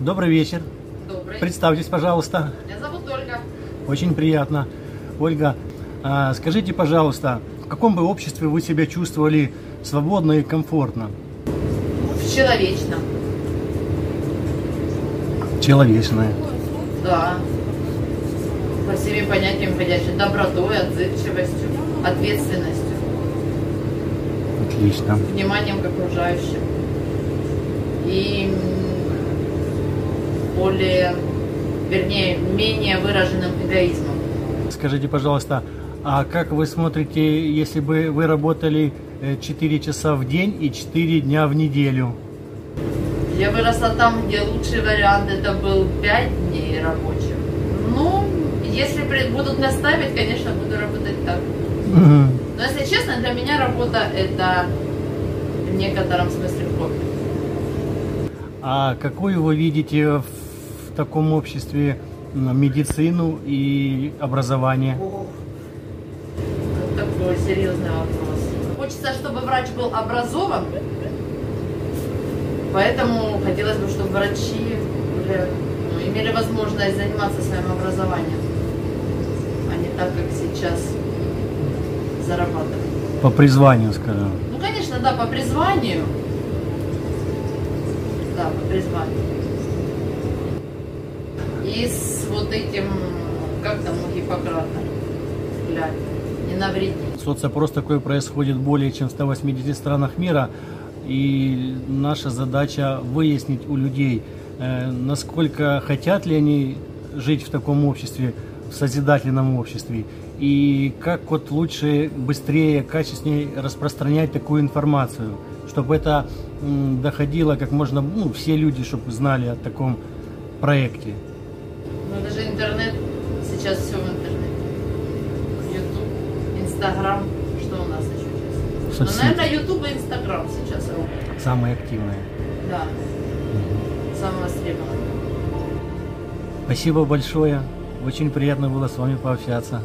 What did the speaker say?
Добрый вечер. Добрый. Представьтесь, пожалуйста. Меня зовут Ольга. Очень приятно. Ольга, а, скажите, пожалуйста, в каком бы обществе вы себя чувствовали свободно и комфортно? В человечном. Человечное. Да. По всеми понятиям ходящей добротой, отзывчивостью, ответственностью, Отлично. вниманием к окружающим. И более, вернее, менее выраженным эгоизмом. Скажите, пожалуйста, а как вы смотрите, если бы вы работали 4 часа в день и 4 дня в неделю? Я выросла там, где лучший вариант это был 5 дней рабочих. Ну, если будут наставить, конечно, буду работать так. Но если честно, для меня работа это в некотором смысле хобби. А какую вы видите в таком обществе медицину и образование? Вот такой серьезный вопрос. Хочется, чтобы врач был образован, поэтому хотелось бы, чтобы врачи были, ну, имели возможность заниматься своим образованием, а не так, как сейчас зарабатывать. По призванию, скажем. Ну, конечно, да, по призванию. Да, по призванию. И с вот этим, как там у Гиппократа, не навреди. Соцопрос такой происходит более чем в 180 странах мира. И наша задача выяснить у людей, э, насколько хотят ли они жить в таком обществе, в созидательном обществе, и как вот лучше, быстрее, качественнее распространять такую информацию, чтобы это доходило как можно, ну, все люди, чтобы знали о таком проекте. Ну, даже интернет, сейчас все в интернете. Ютуб, Инстаграм, что у нас еще сейчас? Ну, Соцсети. наверное, Ютуб и Инстаграм сейчас. Самые активные. Да, самое востребованное. Спасибо большое. Очень приятно было с вами пообщаться.